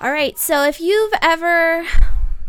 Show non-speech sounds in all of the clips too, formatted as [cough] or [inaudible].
All right, so if you've ever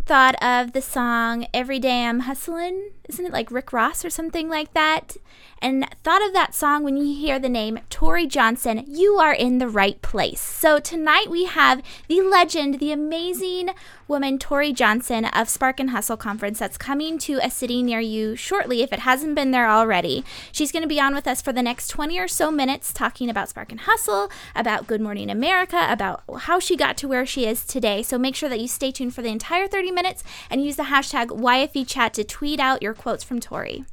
thought of the song Every Day I'm Hustling, isn't it like Rick Ross or something like that? and thought of that song when you hear the name Tory Johnson, you are in the right place. So tonight we have the legend, the amazing woman Tory Johnson of Spark and Hustle Conference that's coming to a city near you shortly if it hasn't been there already. She's going to be on with us for the next 20 or so minutes talking about Spark and Hustle, about Good Morning America, about how she got to where she is today. So make sure that you stay tuned for the entire 30 minutes and use the hashtag YFEchat to tweet out your quotes from Tory.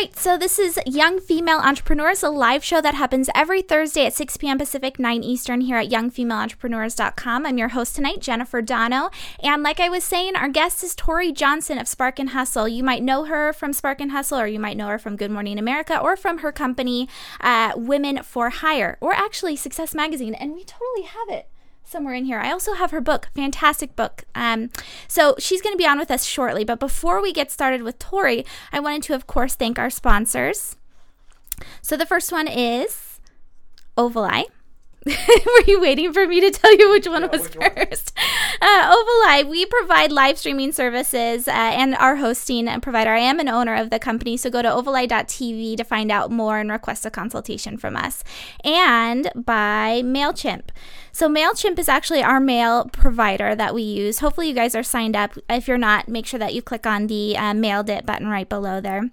Right, so this is Young Female Entrepreneurs, a live show that happens every Thursday at 6 p.m. Pacific, 9 Eastern here at youngfemaleentrepreneurs.com. I'm your host tonight, Jennifer Dono. And like I was saying, our guest is Tory Johnson of Spark and Hustle. You might know her from Spark and Hustle, or you might know her from Good Morning America, or from her company, uh, Women for Hire, or actually Success Magazine. And we totally have it somewhere in here. I also have her book, fantastic book. Um, so she's going to be on with us shortly. But before we get started with Tory, I wanted to, of course, thank our sponsors. So the first one is Ovaleye. [laughs] Were you waiting for me to tell you which one yeah, was which first? One? Uh, Ovaleye, we provide live streaming services uh, and our hosting and provider. I am an owner of the company, so go to ovaleye.tv to find out more and request a consultation from us. And by MailChimp. So MailChimp is actually our mail provider that we use. Hopefully, you guys are signed up. If you're not, make sure that you click on the uh, Mailed It button right below there.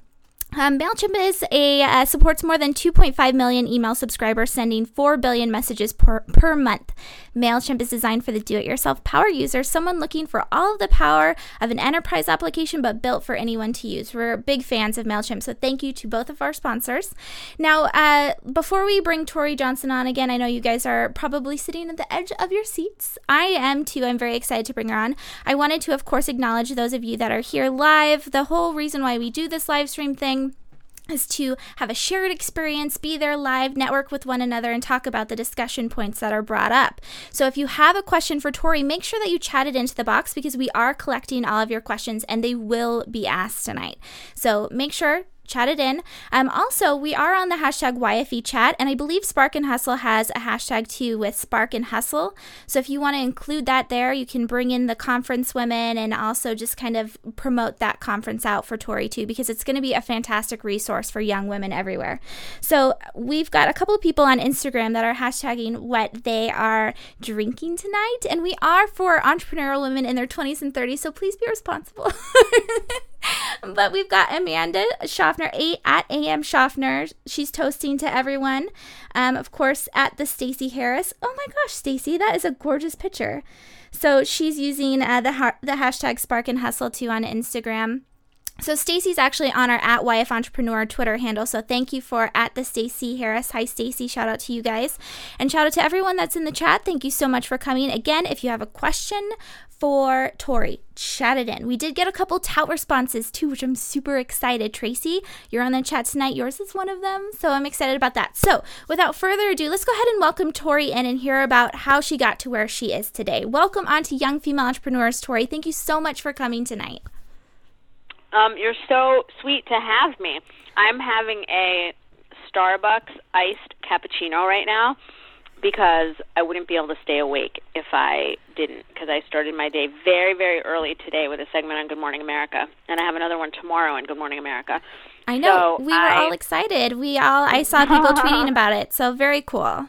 Um, Mailchimp is a uh, supports more than 2.5 million email subscribers, sending 4 billion messages per, per month. Mailchimp is designed for the do-it-yourself power user, someone looking for all of the power of an enterprise application, but built for anyone to use. We're big fans of Mailchimp, so thank you to both of our sponsors. Now, uh, before we bring Tory Johnson on again, I know you guys are probably sitting at the edge of your seats. I am too. I'm very excited to bring her on. I wanted to, of course, acknowledge those of you that are here live. The whole reason why we do this live stream thing is to have a shared experience, be there live, network with one another, and talk about the discussion points that are brought up. So if you have a question for Tory, make sure that you chat it into the box because we are collecting all of your questions and they will be asked tonight. So make sure chat it in. Um, also, we are on the hashtag YFE chat, and I believe Spark and Hustle has a hashtag too with Spark and Hustle. So if you want to include that there, you can bring in the conference women and also just kind of promote that conference out for Tory too, because it's going to be a fantastic resource for young women everywhere. So we've got a couple of people on Instagram that are hashtagging what they are drinking tonight, and we are for entrepreneurial women in their 20s and 30s, so please be responsible. [laughs] [laughs] but we've got Amanda Schaffner, 8 at AM Schaffner. She's toasting to everyone. Um, of course, at the Stacey Harris. Oh my gosh, Stacy, that is a gorgeous picture. So she's using uh, the, ha- the hashtag Spark and Hustle too on Instagram. So Stacy's actually on our at YF Entrepreneur Twitter handle. So thank you for at the Stacey Harris. Hi Stacy, shout out to you guys. And shout out to everyone that's in the chat. Thank you so much for coming. Again, if you have a question for Tory, chat it in. We did get a couple tout responses too, which I'm super excited. Tracy, you're on the chat tonight. Yours is one of them. So I'm excited about that. So without further ado, let's go ahead and welcome Tory in and hear about how she got to where she is today. Welcome on to Young Female Entrepreneurs, Tory. Thank you so much for coming tonight. Um, you're so sweet to have me. I'm having a Starbucks iced cappuccino right now because I wouldn't be able to stay awake if I didn't because I started my day very very early today with a segment on Good Morning America and I have another one tomorrow on Good Morning America. I know. So we were I, all excited. We all I saw people [laughs] tweeting about it. So very cool.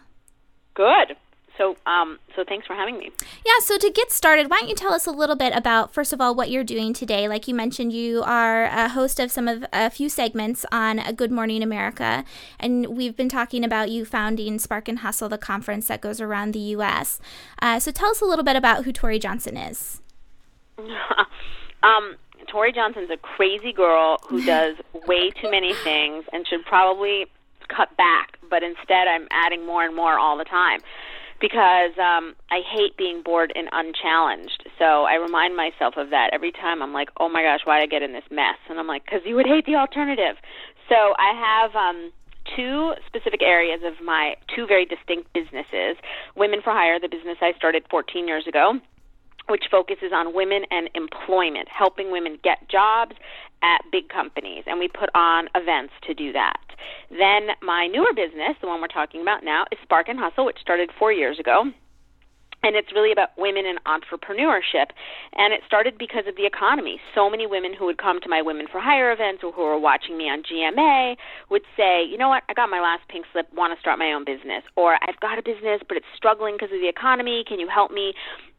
Good. So, um, so thanks for having me. Yeah. So to get started, why don't you tell us a little bit about, first of all, what you're doing today? Like you mentioned, you are a host of some of a few segments on a Good Morning America, and we've been talking about you founding Spark and Hustle, the conference that goes around the U.S. Uh, so tell us a little bit about who Tory Johnson is. [laughs] um, Tory Johnson's a crazy girl who [laughs] does way too many things and should probably cut back, but instead I'm adding more and more all the time because um, I hate being bored and unchallenged. So I remind myself of that every time. I'm like, oh my gosh, why did I get in this mess? And I'm like, because you would hate the alternative. So I have. Um, two specific areas of my two very distinct businesses. Women for Hire, the business I started 14 years ago, which focuses on women and employment, helping women get jobs at big companies. And we put on events to do that. Then my newer business, the one we're talking about now, is Spark and Hustle, which started four years ago. And it's really about women and entrepreneurship. And it started because of the economy. So many women who would come to my Women for Hire events or who were watching me on GMA would say, you know what, I got my last pink slip, want to start my own business. Or I've got a business, but it's struggling because of the economy. Can you help me?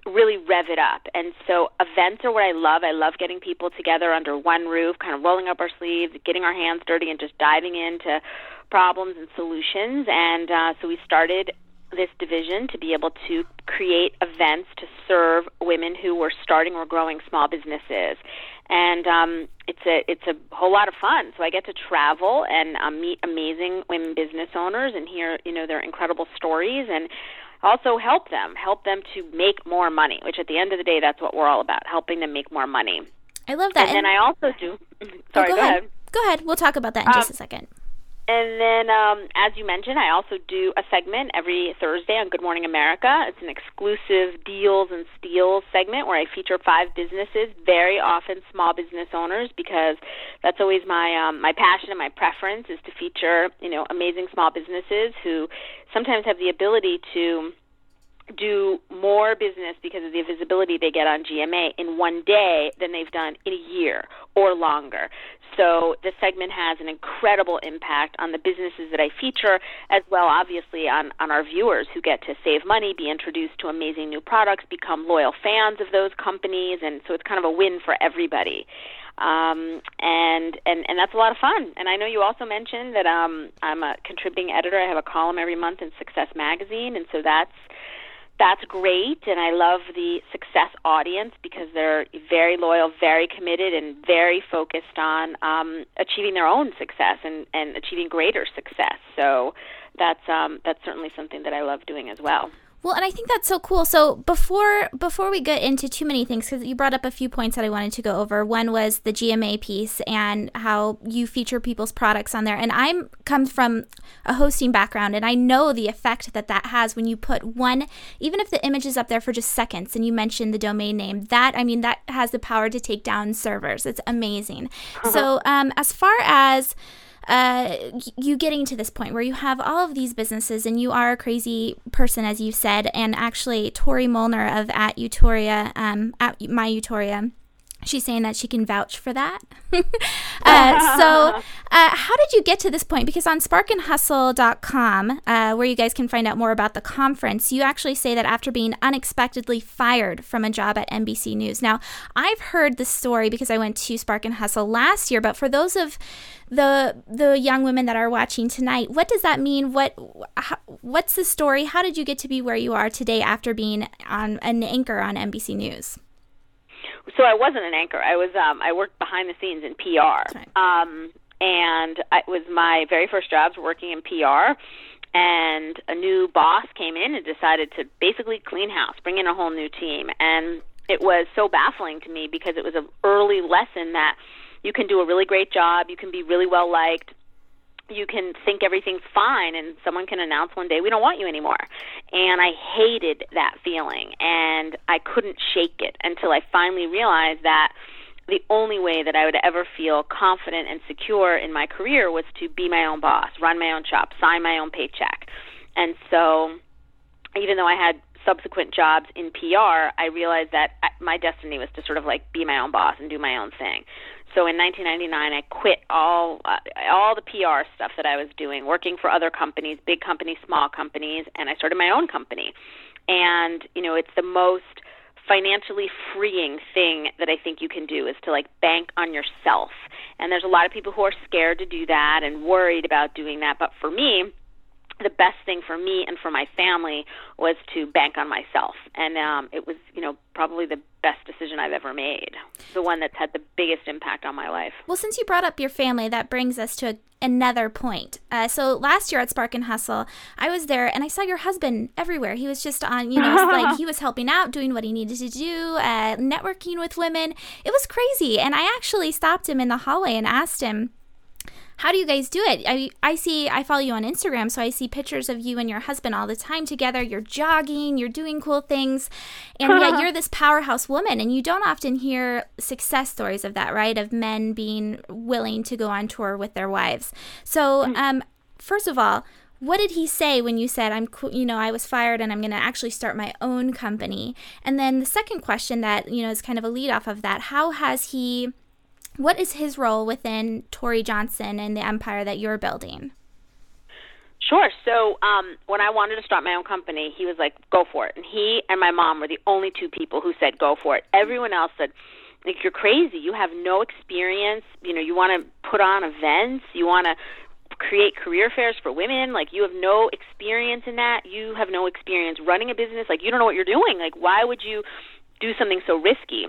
Really rev it up. And so events are what I love. I love getting people together under one roof, kind of rolling up our sleeves, getting our hands dirty, and just diving into problems and solutions. And uh, so we started this division to be able to create events to serve women who were starting or growing small businesses and um, it's a it's a whole lot of fun. So I get to travel and um, meet amazing women business owners and hear you know their incredible stories and also help them, help them to make more money, which at the end of the day, that's what we're all about, helping them make more money. I love that. And, and then I also do. [laughs] Sorry, oh, go, go ahead. ahead. Go ahead. We'll talk about that in um, just a second. And then, um, as you mentioned, I also do a segment every Thursday on Good Morning America. It's an exclusive deals and steals segment where I feature five businesses, very often small business owners, because that's always my um, my passion and my preference is to feature you know amazing small businesses who sometimes have the ability to do more business because of the visibility they get on GMA in one day than they've done in a year or longer. So the segment has an incredible impact on the businesses that I feature, as well, obviously, on, on our viewers who get to save money, be introduced to amazing new products, become loyal fans of those companies, and so it's kind of a win for everybody. Um, and and and that's a lot of fun. And I know you also mentioned that um, I'm a contributing editor. I have a column every month in Success Magazine, and so that's that's great and I love the success audience because they're very loyal, very committed and very focused on um, achieving their own success and, and achieving greater success. So that's um, that's certainly something that I love doing as well. Well, and I think that's so cool. So before before we get into too many things, because you brought up a few points that I wanted to go over. One was the GMA piece and how you feature people's products on there. And I'm comes from a hosting background, and I know the effect that that has when you put one, even if the image is up there for just seconds, and you mention the domain name. That I mean, that has the power to take down servers. It's amazing. Uh-huh. So um, as far as uh, you getting to this point where you have all of these businesses and you are a crazy person, as you said. And actually, Tori Molnar of at Utoria, um, at My Utoria, she's saying that she can vouch for that. [laughs] uh, so, [laughs] uh, how did you get to this point? Because on sparkandhustle.com, uh, where you guys can find out more about the conference, you actually say that after being unexpectedly fired from a job at NBC News. Now, I've heard this story because I went to Spark and Hustle last year, but for those of the the young women that are watching tonight, what does that mean? What how, what's the story? How did you get to be where you are today after being on an anchor on NBC News? So I wasn't an anchor. I was um I worked behind the scenes in PR. Right. Um and it was my very first jobs working in PR and a new boss came in and decided to basically clean house, bring in a whole new team and it was so baffling to me because it was an early lesson that you can do a really great job, you can be really well liked, you can think everything's fine and someone can announce one day we don't want you anymore. And i hated that feeling and i couldn't shake it until i finally realized that the only way that i would ever feel confident and secure in my career was to be my own boss run my own shop sign my own paycheck. And so even though i had subsequent jobs in pr i realized that my destiny was to sort of like be my own boss and do my own thing so in 1999, I quit all uh, all the PR stuff that I was doing, working for other companies, big companies, small companies, and I started my own company. And you know, it's the most financially freeing thing that I think you can do is to like bank on yourself. And there's a lot of people who are scared to do that and worried about doing that, but for me, the best thing for me and for my family was to bank on myself. And um it was you know probably the best decision I've ever made the one that's had the biggest impact on my life. Well since you brought up your family that brings us to a, another point. Uh, so last year at Spark and Hustle I was there and I saw your husband everywhere. He was just on you know like [laughs] he was helping out doing what he needed to do uh, networking with women. It was crazy. And I actually stopped him in the hallway and asked him how do you guys do it? I, I see, I follow you on Instagram, so I see pictures of you and your husband all the time together. You're jogging, you're doing cool things, [laughs] and yet you're this powerhouse woman. And you don't often hear success stories of that, right? Of men being willing to go on tour with their wives. So, mm. um, first of all, what did he say when you said i'm you know i was fired and i'm going to actually start my own company and then the second question that you know is kind of a lead off of that how has he what is his role within Tory Johnson and the empire that you're building? Sure. So um, when I wanted to start my own company, he was like, "Go for it." And he and my mom were the only two people who said, "Go for it." Everyone else said, "Like you're crazy. You have no experience. You know, you want to put on events. You want to create career fairs for women. Like you have no experience in that. You have no experience running a business. Like you don't know what you're doing. Like why would you do something so risky?"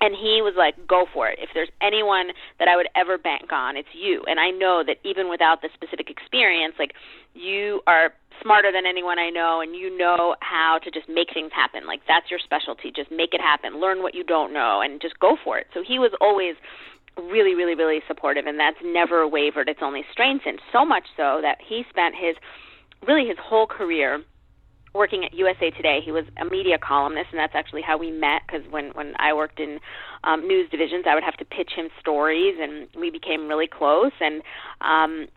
And he was like go for it. If there's anyone that i would ever bank on it's you. And i know that even without the specific experience like you are smarter than anyone i know and you know how to just make things happen. Like that's your specialty. Just make it happen. Learn what you don't know and just go for it. So he was always really really really supportive and that's never wavered. It's only strengthened so much so that he spent his really his whole career working at USA Today. He was a media columnist, and that's actually how we met. Because when when I worked in um, news divisions, I would have to pitch him stories, and we became really close. And um,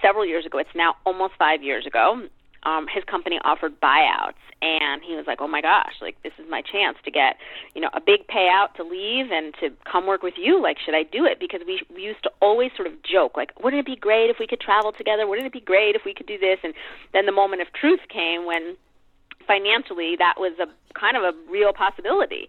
several years ago, it's now almost five years ago. Um, his company offered buyouts, and he was like, "Oh my gosh, like this is my chance to get, you know, a big payout to leave and to come work with you. Like, should I do it?" Because we we used to always sort of joke, like, "Wouldn't it be great if we could travel together? Wouldn't it be great if we could do this?" And then the moment of truth came when financially that was a kind of a real possibility.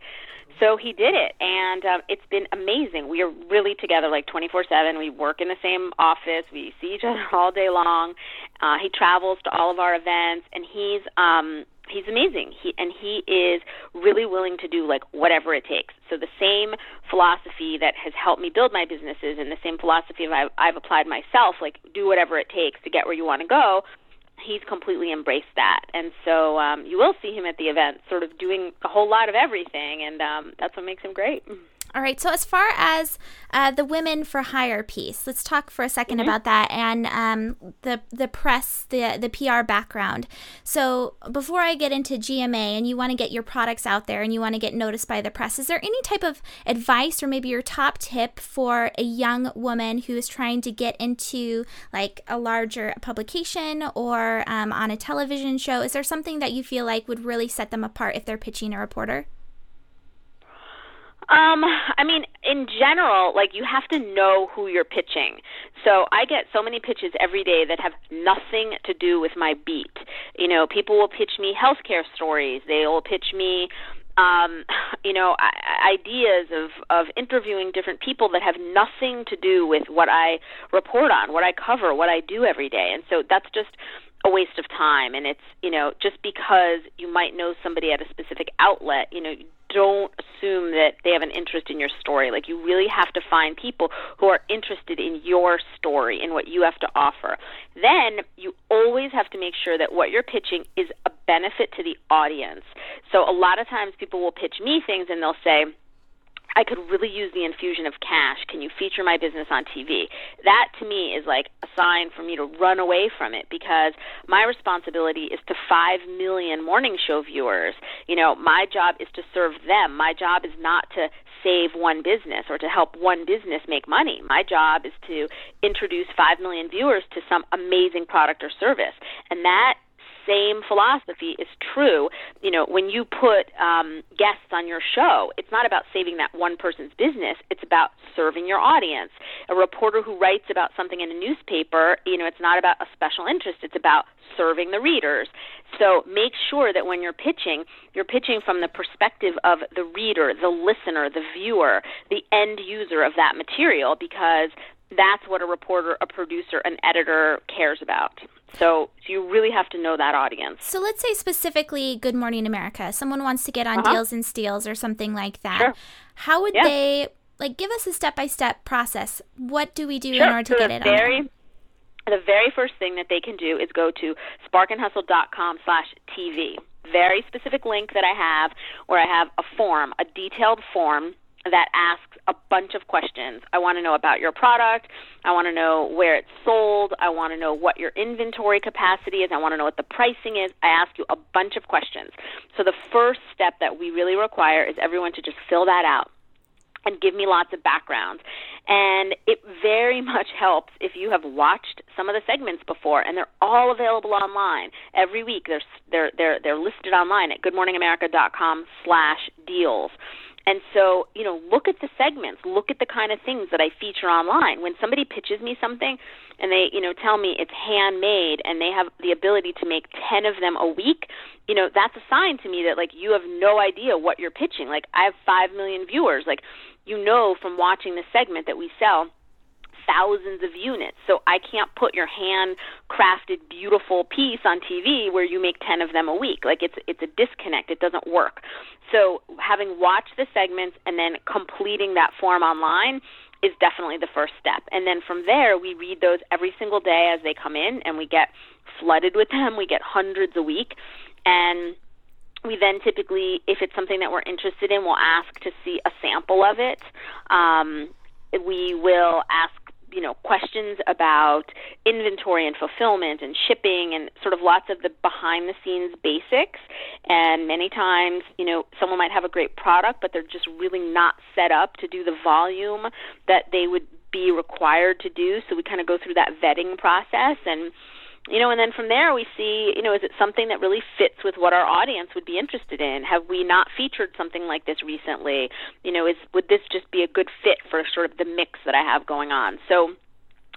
So he did it, and um, it's been amazing. We are really together like 24/7. We work in the same office. We see each [laughs] other all day long. Uh, he travels to all of our events, and he's um, he's amazing. He and he is really willing to do like whatever it takes. So the same philosophy that has helped me build my businesses, and the same philosophy I've, I've applied myself, like do whatever it takes to get where you want to go he's completely embraced that, and so um, you will see him at the event, sort of doing a whole lot of everything, and um, that's what makes him great. All right. So as far as uh, the women for hire piece, let's talk for a 2nd mm-hmm. about that and um, the the press, the the PR background. So before I get into GMA, and you want to get your products out there, and you want to get noticed by the press, is there any type of advice or maybe your top tip for a young woman who is trying to get into like a larger publication or um, on a television show? Is there something that you feel like would really set them apart if they're pitching a reporter? Um, I mean, in general, like you have to know who you're pitching. So I get so many pitches every day that have nothing to do with my beat. You know, people will pitch me healthcare stories. They will pitch me um, you know, ideas of of interviewing different people that have nothing to do with what I report on, what I cover, what I do every day. And so that's just a waste of time and it's you know just because you might know somebody at a specific outlet you know don't assume that they have an interest in your story. Like you really have to find people who are interested in your story and what you have to offer. Then you always have to make sure that what you're pitching is a benefit to the audience. So a lot of times people will pitch me things and they'll say I could really use the infusion of cash. Can you feature my business on TV? That to me is like a sign for me to run away from it because my responsibility is to 5 million morning show viewers. You know, my job is to serve them. My job is not to save one business or to help one business make money. My job is to introduce 5 million viewers to some amazing product or service. And that same philosophy is true. You know, when you put um, guests on your show, it's not about saving that one person's business. It's about serving your audience. A reporter who writes about something in a newspaper, you know, it's not about a special interest. It's about serving the readers. So make sure that when you're pitching, you're pitching from the perspective of the reader, the listener, the viewer, the end user of that material because that's what a reporter, a producer, an editor cares about. So, so you really have to know that audience. So let's say specifically Good Morning America. Someone wants to get on Uh-huh. Deals and Steals or something like that. Sure. How would Yeah. they like give us a step by step process? What do we do Sure. in order to so get it on? there? the very first thing that they can do is go to sparkandhustle.com slash TV. Very specific link that I have where I have a form, a detailed form that asks a bunch of questions. I want to know about your product. I want to know where it's sold. I want to know what your inventory capacity is. I want to know what the pricing is. I ask you a bunch of questions. So the first step that we really require is everyone to just fill that out and give me lots of background. And it very [laughs] much helps if you have watched some of the segments before, and they're all available online every week. They're they're they're they're listed online at GoodMorningAmerica.com/deals. And so, you know, look at the segments, look at the kind of things that I feature online. When somebody pitches me something and they, you know, tell me it's handmade and they have the ability to make 10 of them a week, you know, that's a sign to me that like you have no idea what you're pitching. Like I have 5 million viewers. Like you know from watching the segment that we sell thousands of units. So I can't put your handcrafted beautiful piece on TV where you make 10 of them a week. Like it's it's a disconnect. It doesn't work. So having watched the segments and then completing that form online is definitely the first step. And then from there we read those every single day as they come in and we get flooded with them. We get hundreds a week and we then typically, if it's something that we're interested in, we'll ask to see a sample of it. Um, we will ask you know questions about inventory and fulfillment and shipping and sort of lots of the behind the scenes basics. And many times you know someone might have a great product but they're just really not set up to do the volume that they would be required to do. So we kind of go through that vetting process and you know, and then from there we see, you know, is it something that really fits with what our audience would be interested in? Have we not featured something like this recently? You know, is would this just be a good fit for sort of the mix that I have going on? So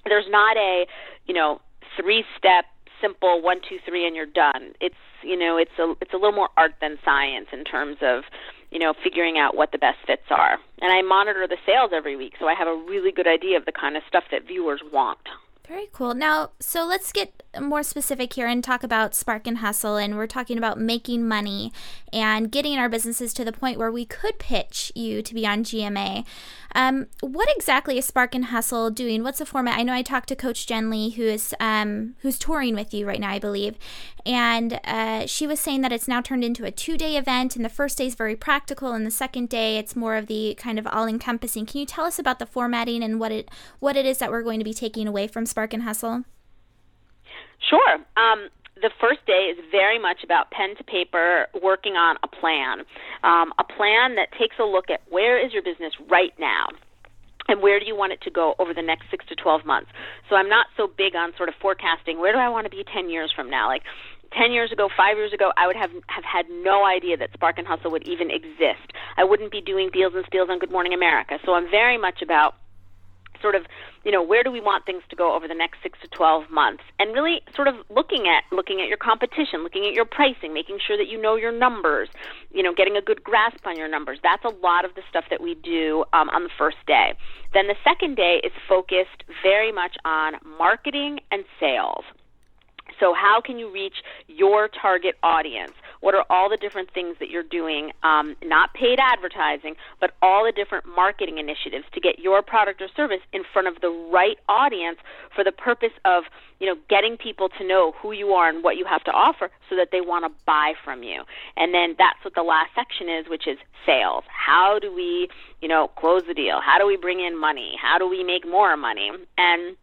there's not a, you know, three step simple one two three and you're done. It's you know, it's a it's a little more art than science in terms of you know, figuring out what the best fits are. And I monitor the sales every week, so I have a really good idea of the kind of stuff that viewers want. Very cool. Now, so let's get more specific here and talk about Spark and Hustle. And we're talking about making money and getting our businesses to the point where we could pitch you to be on GMA. Um, what exactly is Spark and Hustle doing? What's the format? I know I talked to Coach Jen Lee, who is um, who's touring with you right now, I believe, and uh, she was saying that it's now turned into a two-day event, and the first day is very practical, and the second day it's more of the kind of all-encompassing. Can you tell us about the formatting and what it what it is that we're going to be taking away from Spark and Hustle? Sure. Um, the first day is very much about pen to paper, working on a plan, um, a plan that takes a look at where is your business right now. And where do you want it to go over the next six to 12 months? So I'm not so big on sort of forecasting where do I want to be 10 years from now? Like 10 years ago, 5 years ago, I would have have had no idea that Spark and Hustle would even exist. I wouldn't be doing deals and steals on Good Morning America. So I'm very much about sort of, you know, where do we want things to go over the next 6 to 12 months? And really sort of looking at looking at your competition, looking at your pricing, making sure that you know your numbers, you know, getting a good grasp on your numbers. That's a lot of the stuff that we do um, on the first day. Then the second day is focused very much on marketing and sales. So, how can you reach your target audience? What are all the different things that you're doing, um, not paid advertising, but all the different marketing initiatives to get your product or service in front of the right audience for the purpose of, you know, getting people to know who you are and what you have to offer so that they want to buy from you. And then that's what the last section is, which is sales. How do we, you know, close the deal? How do we bring in money? How do we make more money? And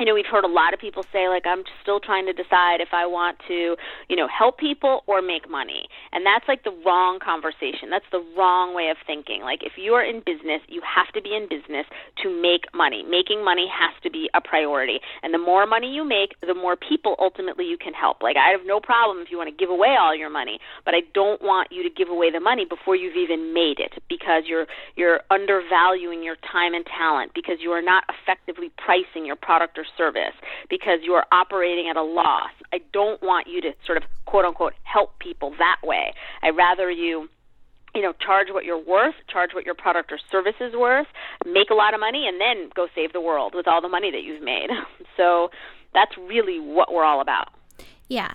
you know, we've heard a lot of people say, like, I'm still trying to decide if I want to, you know, help people or make money. And that's like the wrong conversation. That's the wrong way of thinking. Like, if you are in business, you have to be in business to make money. Making money has to be a priority. And the more money you make, the more people ultimately you can help. Like, I have no problem if you want to give away all your money, but I don't want you to give away the money before you've even made it because you're you're undervaluing your time and talent because you are not effectively pricing your product or service because you are operating at a loss. I don't want you to sort of quote unquote help people that way. I rather you you know, charge what you're worth, charge what your product or service is worth, make a lot of money, and then go save the world with all the money that you've made. [laughs] So that's really what we're all about. Yeah,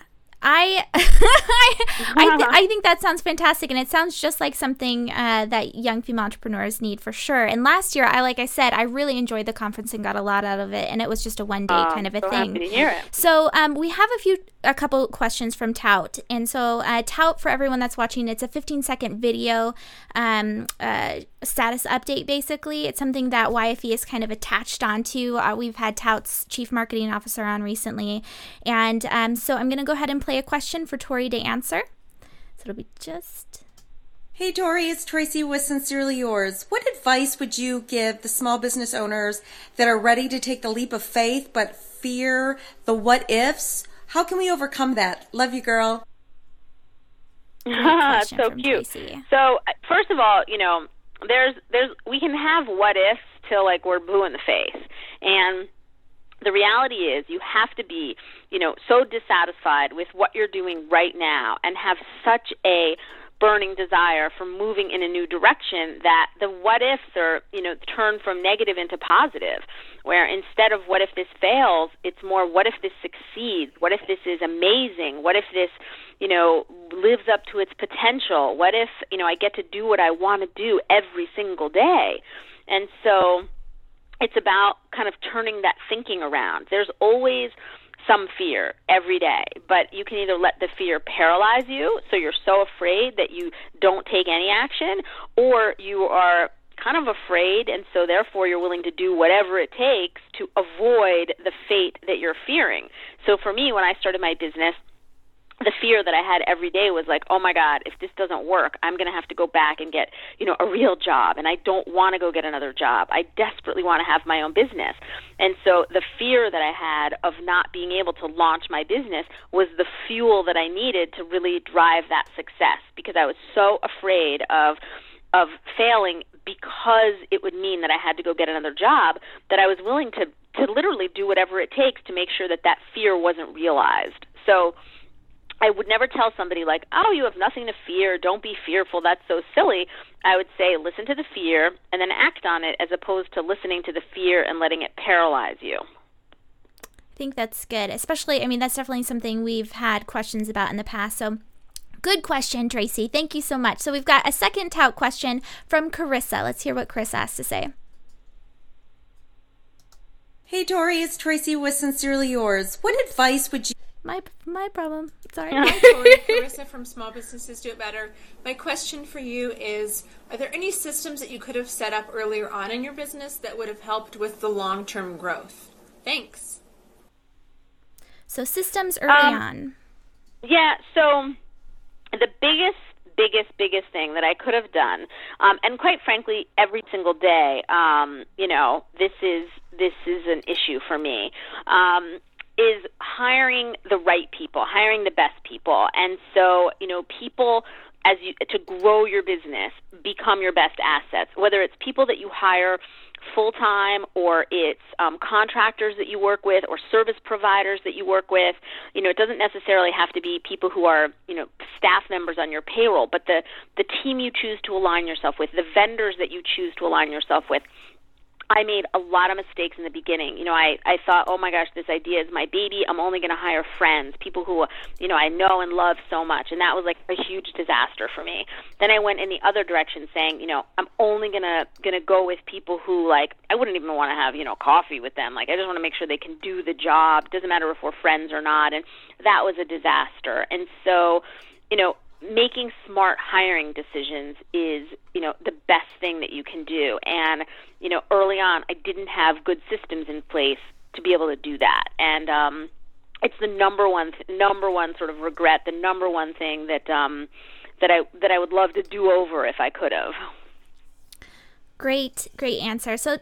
I [laughs] I, I, th- I, think that sounds fantastic, and it sounds just like something uh, that young female entrepreneurs need for sure. And last year, I like I said, I really enjoyed the conference and got a lot out of it, and it was just a one day uh, kind of a so thing. Happy to hear it. So um, we have a few a couple questions from Tout, and so uh, Tout for everyone that's watching, it's a 15 second video um, uh, status update. Basically, it's something that YFE is kind of attached onto. Uh, we've had Tout's chief marketing officer on recently, and um, so I'm going to go ahead and play a question for Tory to answer. So it'll be just. Hey Tory, it's Tracy with Sincerely Yours. What advice would you give the small business owners that are ready to take the leap of faith but fear the what ifs? How can we overcome that? Love you, girl. [laughs] so cute. Tracy. So uh, first of all, you know, there's there's we can have what ifs till like we're blue in the face, and the reality is you have to be, you know, so dissatisfied with what you're doing right now and have such a burning desire for moving in a new direction that the what ifs are, you know, turn from negative into positive. Where instead of what if this fails, it's more what if this succeeds? What if this is amazing? What if this, you know, lives up to its potential? What if, you know, I get to do what I want to do every single day? And so it's about kind of turning that thinking around. There's always some fear every day, but you can either let the fear paralyze you, so you're so afraid that you don't take any action, or you are kind of afraid, and so therefore you're willing to do whatever it takes to avoid the fate that you're fearing. So for me, when I started my business, the fear that I had every day was like, oh my God, if this doesn't work, I'm going to have to go back and get, you know, a real job. And I don't want to go get another job. I desperately want to have my own business. And so the fear that I had of not being able to launch my business was the fuel that I needed to really drive that success because I was so afraid of, of failing because it would mean that I had to go get another job that I was willing to, to literally do whatever it takes to make sure that that fear wasn't realized. So, I would never tell somebody like, "Oh, you have nothing to fear. Don't be fearful. That's so silly." I would say, "Listen to the fear and then act on it as opposed to listening to the fear and letting it paralyze you." I think that's good. Especially, I mean, that's definitely something we've had questions about in the past. So, good question, Tracy. Thank you so much. So, we've got a second tout question from Carissa. Let's hear what Chris has to say. Hey, Tory, it's Tracy with Sincerely Yours. What advice would you my my problem. Sorry. Hi, Tory. [laughs] Carissa from Small Businesses Do It Better. My question for you is: Are there any systems that you could have set up earlier on in your business that would have helped with the long term growth? Thanks. So systems early um, on. Yeah. So the biggest biggest, biggest thing that I could have done. Um, and quite frankly, every single day, um, you know, this is this is an issue for me. Um, is hiring the right people, hiring the best people. And so, you know, people as you to grow your business, become your best assets. Whether it's people that you hire full time or it's um, contractors that you work with or service providers that you work with. You know, it doesn't necessarily have to be people who are you know staff members on your payroll, but the the team you choose to align yourself with, the vendors that you choose to align yourself with. I made a lot of mistakes in the beginning. You know, I I thought, "Oh my gosh, this idea is my baby. I'm only going to hire friends, people who, you know, I know and love so much." And that was like a huge disaster for me. Then I went in the other direction saying, you know, I'm only going to going to go with people who like I wouldn't even want to have, you know, coffee with them. Like I just want to make sure they can do the job. Doesn't matter if we're friends or not. And that was a disaster. And so, you know, making smart hiring decisions is you know the best thing that you can do. And you know early on i didn't have good systems in place to be able to do that. And um it's the number one number one sort of regret the number one thing that um that i that i would love to do over if i could have Great, great answer. So,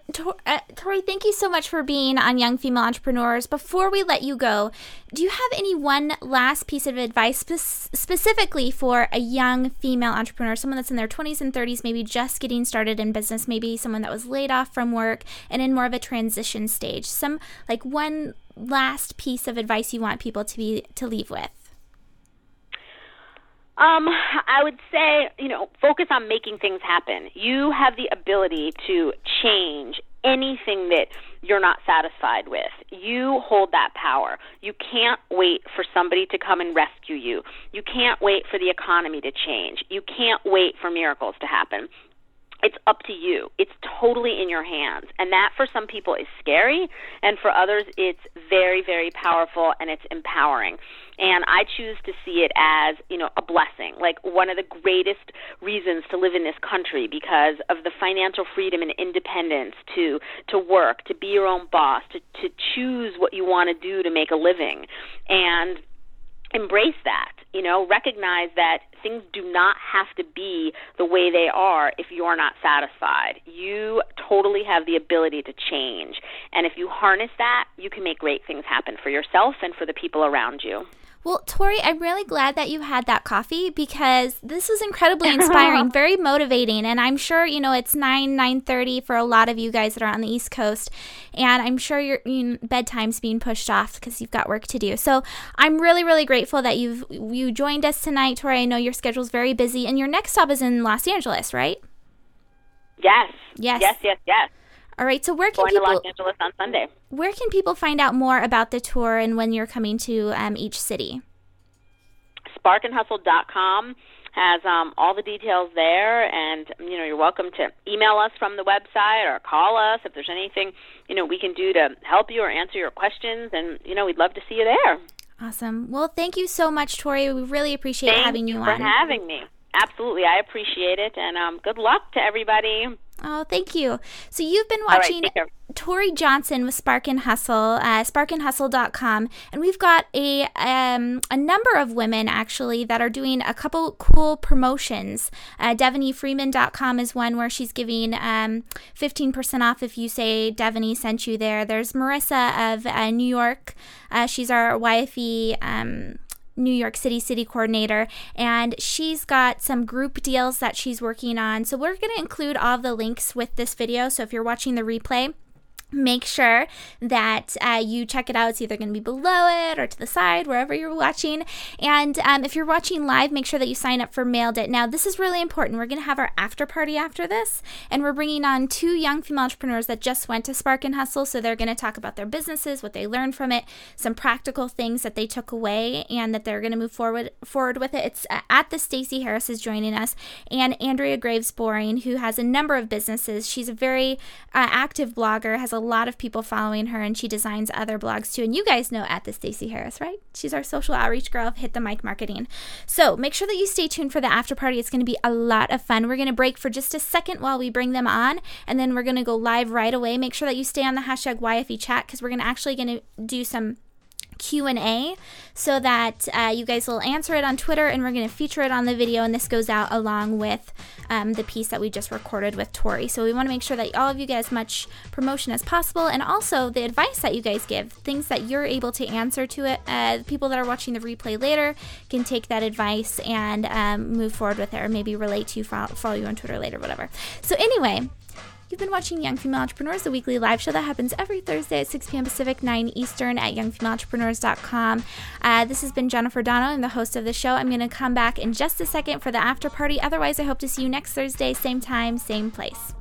uh, Tory, thank you so much for being on Young Female Entrepreneurs. Before we let you go, do you have any one last piece of advice spe- specifically for a young female entrepreneur, someone that's in their 20s and 30s, maybe just getting started in business, maybe someone that was laid off from work and in more of a transition stage? Some like one last piece of advice you want people to be to leave with. Um, I would say, you know, focus on making things happen. You have the ability to change anything that you're not satisfied with. You hold that power. You can't wait for somebody to come and rescue you. You can't wait for the economy to change. You can't wait for miracles to happen it's up to you. It's totally in your hands. And that for some people is scary, and for others, it's very, very powerful and it's empowering. And I choose to see it as, you know, a blessing, like one of the greatest reasons to live in this country because of the financial freedom and independence to to work, to be your own boss, to to choose what you want to do to make a living. And embrace that. You know, recognize that things do not have to be the way they are if you're not satisfied. You totally have the ability to change. And if you harness that, you can make great things happen for yourself and for the people around you. Well, Tory, I'm really glad that you had that coffee because this was incredibly [laughs] inspiring, very motivating, and I'm sure you know it's nine nine thirty for a lot of you guys that are on the East Coast, and I'm sure your you bedtime's being pushed off because you've got work to do. So I'm really really grateful that you've you joined us tonight, Tory. I know your schedule's very busy, and your next stop is in Los Angeles, right? Yes. Yes. Yes. Yes. Yes. All right. So where can Going people? to Los Angeles on Sunday. Where can people find out more about the tour and when you're coming to um, each city? SparkandHustle.com has um, all the details there, and you know you're welcome to email us from the website or call us if there's anything you know we can do to help you or answer your questions, and you know we'd love to see you there. Awesome. Well, thank you so much, Tory. We really appreciate having you, you for on. having me. Absolutely, I appreciate it, and um, good luck to everybody. Oh, thank you. So you've been watching care. Tory Johnson with Spark and Hustle, uh, sparkandhustle.com, and we've got a um, a number of women actually that are doing a couple cool promotions. Uh, DevaneyFreeman.com is one where she's giving um, 15% off if you say Devaney sent you there. There's Marissa of uh, New York. Uh, she's our YFE um, New York City city coordinator, and she's got some group deals that she's working on. So we're going to include all the links with this video. So if you're watching the replay, make sure that uh, you check it out. It's either going to be below it or to the side, wherever you're watching. And um, if you're watching live, make sure that you sign up for Mailed It. Now, this is really important. We're going to have our after party after this, and we're bringing on two young female entrepreneurs that just went to Spark and Hustle. So they're going to talk about their businesses, what they learned from it, some practical things that they took away, and that they're going to move forward forward with it. It's uh, at the Stacy Harris is joining us, and Andrea Graves Boring, who has a number of businesses. She's a very uh, active blogger, has a lot of people following her, and she designs other blogs too. And you guys know at the Stacey Harris, right? She's our social outreach girl of Hit the Mic Marketing. So make sure that you stay tuned for the after party. It's going to be a lot of fun. We're going to break for just a second while we bring them on, and then we're going to go live right away. Make sure that you stay on the hashtag YFE chat because we're going to actually going to do some q&a so that uh, you guys will answer it on twitter and we're going to feature it on the video and this goes out along with um, the piece that we just recorded with tory. So we want to make sure that all of you get as much promotion as possible and also the advice that you guys give things that you're able to answer to it uh, people that are watching the replay later can take that advice and um, move forward with it or maybe relate to you follow, follow you on twitter later whatever. So anyway You've been watching Young Female Entrepreneurs, the weekly live show that happens every Thursday at 6 p.m. Pacific, 9 Eastern at youngfemaleentrepreneurs.com. Uh, this has been Jennifer Dono. I'm the host of the show. I'm going to come back in just a second for the after party. Otherwise, I hope to see you next Thursday, same time, same place.